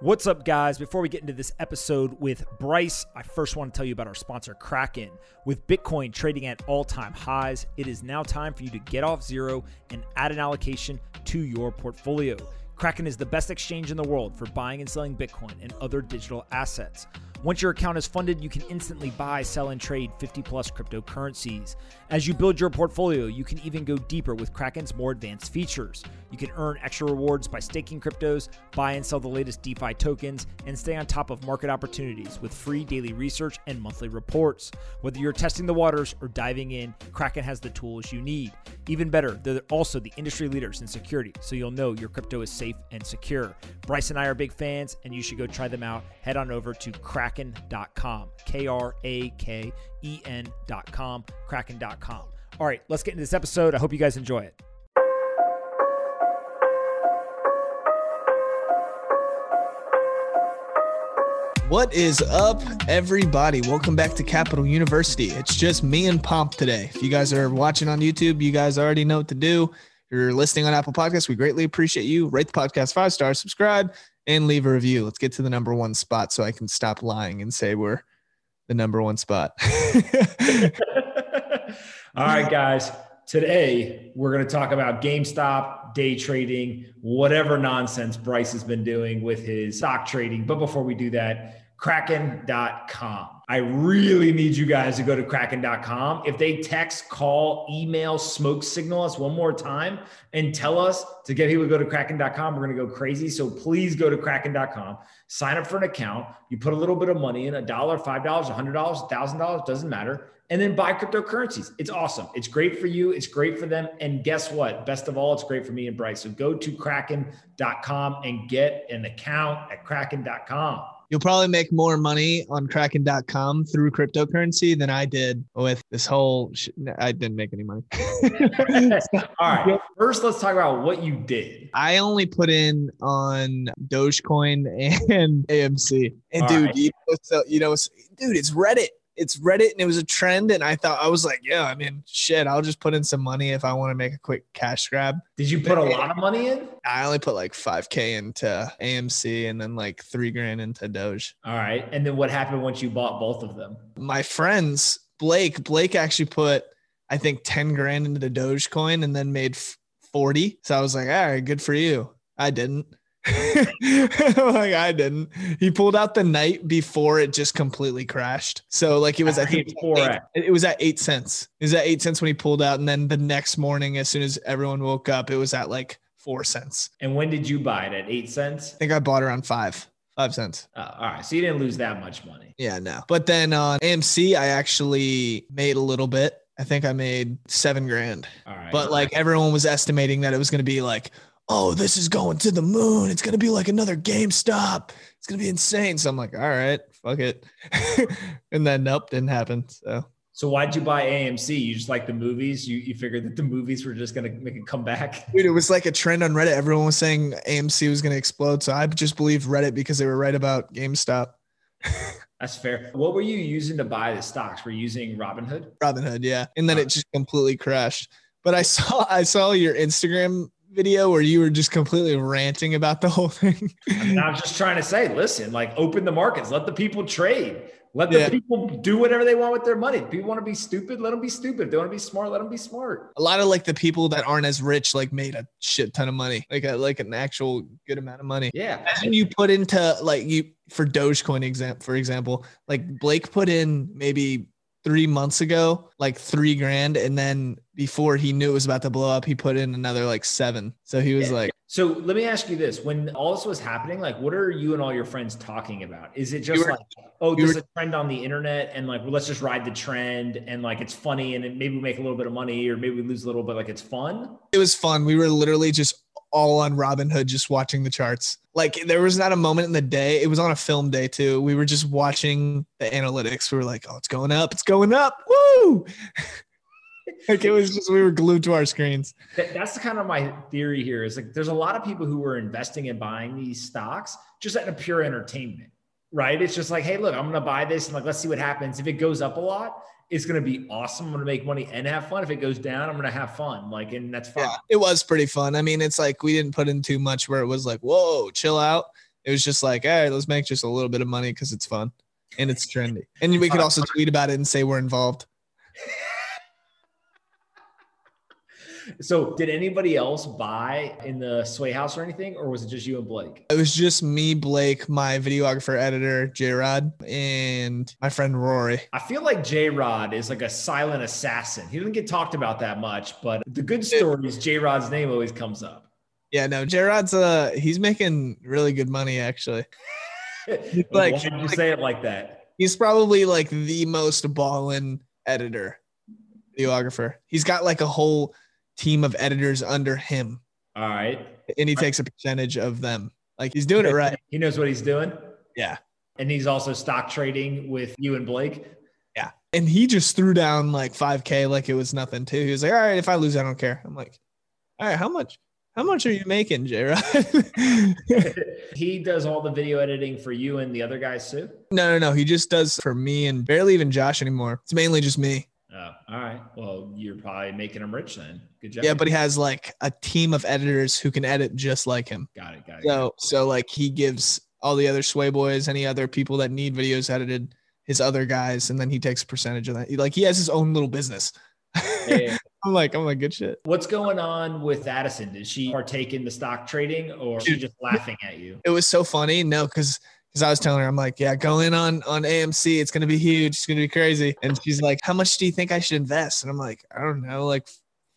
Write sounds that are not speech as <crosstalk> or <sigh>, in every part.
What's up, guys? Before we get into this episode with Bryce, I first want to tell you about our sponsor, Kraken. With Bitcoin trading at all time highs, it is now time for you to get off zero and add an allocation to your portfolio. Kraken is the best exchange in the world for buying and selling Bitcoin and other digital assets. Once your account is funded, you can instantly buy, sell, and trade 50 plus cryptocurrencies. As you build your portfolio, you can even go deeper with Kraken's more advanced features. You can earn extra rewards by staking cryptos, buy and sell the latest DeFi tokens, and stay on top of market opportunities with free daily research and monthly reports. Whether you're testing the waters or diving in, Kraken has the tools you need. Even better, they're also the industry leaders in security, so you'll know your crypto is safe and secure. Bryce and I are big fans, and you should go try them out. Head on over to kraken.com, K R A K E N.com, kraken.com. All right, let's get into this episode. I hope you guys enjoy it. What is up, everybody? Welcome back to Capital University. It's just me and Pomp today. If you guys are watching on YouTube, you guys already know what to do. If you're listening on Apple Podcasts, we greatly appreciate you. Rate the podcast five stars, subscribe, and leave a review. Let's get to the number one spot so I can stop lying and say we're the number one spot. <laughs> <laughs> All right, guys. Today, we're going to talk about GameStop, day trading, whatever nonsense Bryce has been doing with his stock trading. But before we do that, kraken.com. I really need you guys to go to kraken.com. If they text, call, email, smoke signal us one more time and tell us to get people to go to kraken.com, we're going to go crazy. So please go to kraken.com, sign up for an account. You put a little bit of money in a dollar, $5, $100, $1,000, doesn't matter and then buy cryptocurrencies. It's awesome. It's great for you. It's great for them. And guess what? Best of all, it's great for me and Bryce. So go to kraken.com and get an account at kraken.com. You'll probably make more money on kraken.com through cryptocurrency than I did with this whole. Sh- I didn't make any money. <laughs> all right. First, let's talk about what you did. I only put in on Dogecoin <laughs> and AMC. And all dude, right. you, know, so, you know, dude, it's Reddit it's Reddit and it was a trend. And I thought, I was like, yeah, I mean, shit, I'll just put in some money if I want to make a quick cash grab. Did you put a lot of money in? I only put like 5K into AMC and then like three grand into Doge. All right. And then what happened once you bought both of them? My friends, Blake, Blake actually put, I think 10 grand into the Dogecoin and then made 40. So I was like, all right, good for you. I didn't. <laughs> like I didn't. He pulled out the night before it just completely crashed. So like it was I think eight, it was at eight cents. It was at eight cents when he pulled out, and then the next morning, as soon as everyone woke up, it was at like four cents. And when did you buy it? At eight cents? I think I bought around five. Five cents. Oh, all right. So you didn't lose that much money. Yeah, no. But then on AMC, I actually made a little bit. I think I made seven grand. All right. But like everyone was estimating that it was going to be like oh, this is going to the moon. It's gonna be like another GameStop. It's gonna be insane. So I'm like, all right, fuck it. <laughs> and then nope, didn't happen. So so why'd you buy AMC? You just like the movies? You you figured that the movies were just gonna make it come back? <laughs> Dude, it was like a trend on Reddit. Everyone was saying AMC was gonna explode. So I just believed Reddit because they were right about GameStop. <laughs> That's fair. What were you using to buy the stocks? Were you using Robinhood? Robinhood, yeah. And then uh. it just completely crashed. But I saw I saw your Instagram video where you were just completely ranting about the whole thing? I mean, I was just trying to say, listen, like open the markets, let the people trade. Let the yeah. people do whatever they want with their money. If people want to be stupid, let them be stupid. If they want to be smart, let them be smart. A lot of like the people that aren't as rich, like made a shit ton of money, like a, like an actual good amount of money. Yeah. And you put into like you for Dogecoin example, for example, like Blake put in maybe three months ago, like three grand. And then before he knew it was about to blow up, he put in another like seven. So he was yeah. like, so let me ask you this: When all this was happening, like, what are you and all your friends talking about? Is it just were, like, oh, there's were, a trend on the internet, and like, well, let's just ride the trend, and like, it's funny, and maybe we make a little bit of money, or maybe we lose a little, bit, like, it's fun. It was fun. We were literally just all on Robinhood, just watching the charts. Like there was not a moment in the day. It was on a film day too. We were just watching the analytics. We were like, oh, it's going up. It's going up. Woo! <laughs> like it was just we were glued to our screens. That's kind of my theory here. Is like there's a lot of people who were investing and buying these stocks just at a pure entertainment, right? It's just like, hey, look, I'm gonna buy this and like let's see what happens. If it goes up a lot, it's going to be awesome. I'm going to make money and have fun. If it goes down, I'm going to have fun. Like, and that's fun. Yeah, it was pretty fun. I mean, it's like we didn't put in too much where it was like, whoa, chill out. It was just like, all right, let's make just a little bit of money because it's fun and it's trendy. And we could uh, also tweet about it and say we're involved. So, did anybody else buy in the Sway House or anything, or was it just you and Blake? It was just me, Blake, my videographer, editor, J Rod, and my friend Rory. I feel like J Rod is like a silent assassin. He doesn't get talked about that much, but the good stories, J Rod's name always comes up. Yeah, no, J Rod's uh he's making really good money actually. <laughs> like, why did you say it like that? He's probably like the most ballin editor, videographer. He's got like a whole team of editors under him. All right. And he takes a percentage of them. Like he's doing it right. He knows what he's doing. Yeah. And he's also stock trading with you and Blake. Yeah. And he just threw down like 5K like it was nothing too. He was like, all right, if I lose, I don't care. I'm like, all right, how much? How much are you making, J <laughs> <laughs> he does all the video editing for you and the other guys too? No, no, no. He just does for me and barely even Josh anymore. It's mainly just me. Oh, all right. Well, you're probably making him rich then. Good job. Yeah, but he has like a team of editors who can edit just like him. Got it. Got it. So, so like he gives all the other Sway boys, any other people that need videos edited, his other guys, and then he takes a percentage of that. Like he has his own little business. Yeah. <laughs> I'm like, I'm like, good shit. What's going on with Addison? Did she partake in the stock trading or she just laughing at you? It was so funny. No, because because I was telling her, I'm like, yeah, go in on on AMC. It's gonna be huge. It's gonna be crazy. And she's like, how much do you think I should invest? And I'm like, I don't know, like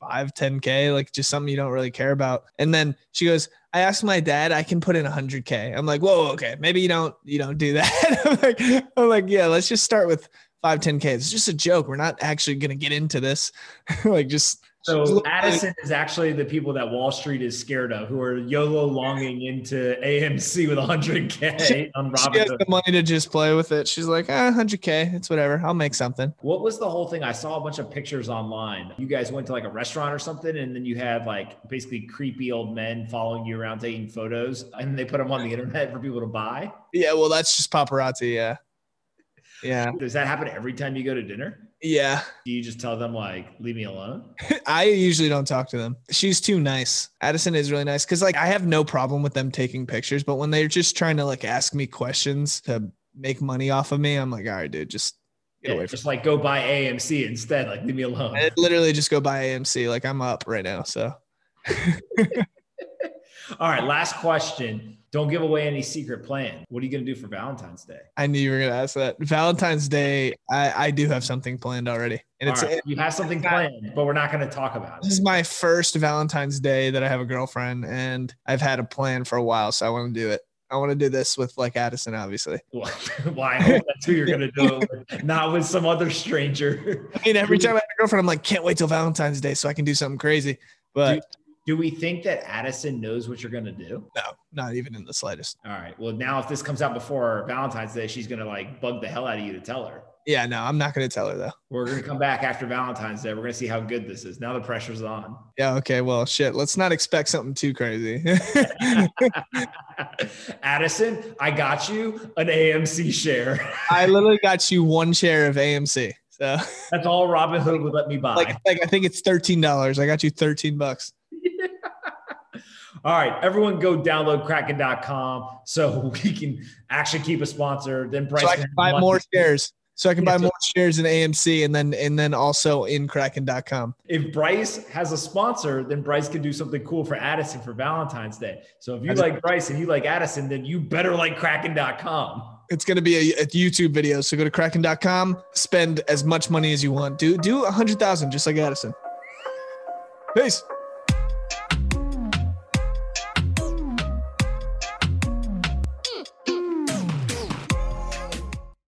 five, 10K, like just something you don't really care about. And then she goes, I asked my dad, I can put in 100K. I'm like, whoa, okay, maybe you don't, you don't do that. <laughs> I'm like, I'm like, yeah, let's just start with five, 10K. It's just a joke. We're not actually gonna get into this. <laughs> like, just so Addison is actually the people that Wall Street is scared of, who are YOLO longing into AMC with 100K on Robinhood. She has the money to just play with it. She's like, eh, 100K, it's whatever. I'll make something. What was the whole thing? I saw a bunch of pictures online. You guys went to like a restaurant or something, and then you had like basically creepy old men following you around taking photos, and they put them on the internet for people to buy. Yeah, well, that's just paparazzi. Yeah. Yeah. Does that happen every time you go to dinner? Yeah. <laughs> Do you just tell them like, leave me alone? I usually don't talk to them. She's too nice. Addison is really nice because like I have no problem with them taking pictures, but when they're just trying to like ask me questions to make money off of me, I'm like, all right, dude, just get yeah, away. Just like go buy AMC instead. Like leave me alone. I <laughs> literally just go buy AMC. Like I'm up right now. So. <laughs> all right. Last question. Don't give away any secret plan. What are you going to do for Valentine's Day? I knew you were going to ask that. Valentine's Day, I, I do have something planned already. And it's right. you have something planned, but we're not going to talk about it. This is my first Valentine's Day that I have a girlfriend, and I've had a plan for a while, so I want to do it. I want to do this with like Addison, obviously. <laughs> Why? that's who you're gonna do it not with some other stranger. I mean, every time I have a girlfriend, I'm like, can't wait till Valentine's Day so I can do something crazy. But do we think that Addison knows what you're going to do? No, not even in the slightest. All right. Well, now if this comes out before Valentine's Day, she's going to like bug the hell out of you to tell her. Yeah, no, I'm not going to tell her though. We're going to come back after Valentine's Day. We're going to see how good this is. Now the pressure's on. Yeah. Okay. Well, shit. Let's not expect something too crazy. <laughs> Addison, I got you an AMC share. <laughs> I literally got you one share of AMC. So that's all Robinhood would let me buy. Like, like I think it's thirteen dollars. I got you thirteen bucks. All right, everyone go download kraken.com so <laughs> we can actually keep a sponsor. Then Bryce so I can buy more shares. So I can buy more shares in AMC and then and then also in kraken.com. If Bryce has a sponsor, then Bryce can do something cool for Addison for Valentine's Day. So if you That's like. Bryce and you like Addison, then you better like kraken.com. It's going to be a, a, YouTube video. So go to kraken.com, spend as much money as you want. Do do a hundred thousand just like Addison. Peace.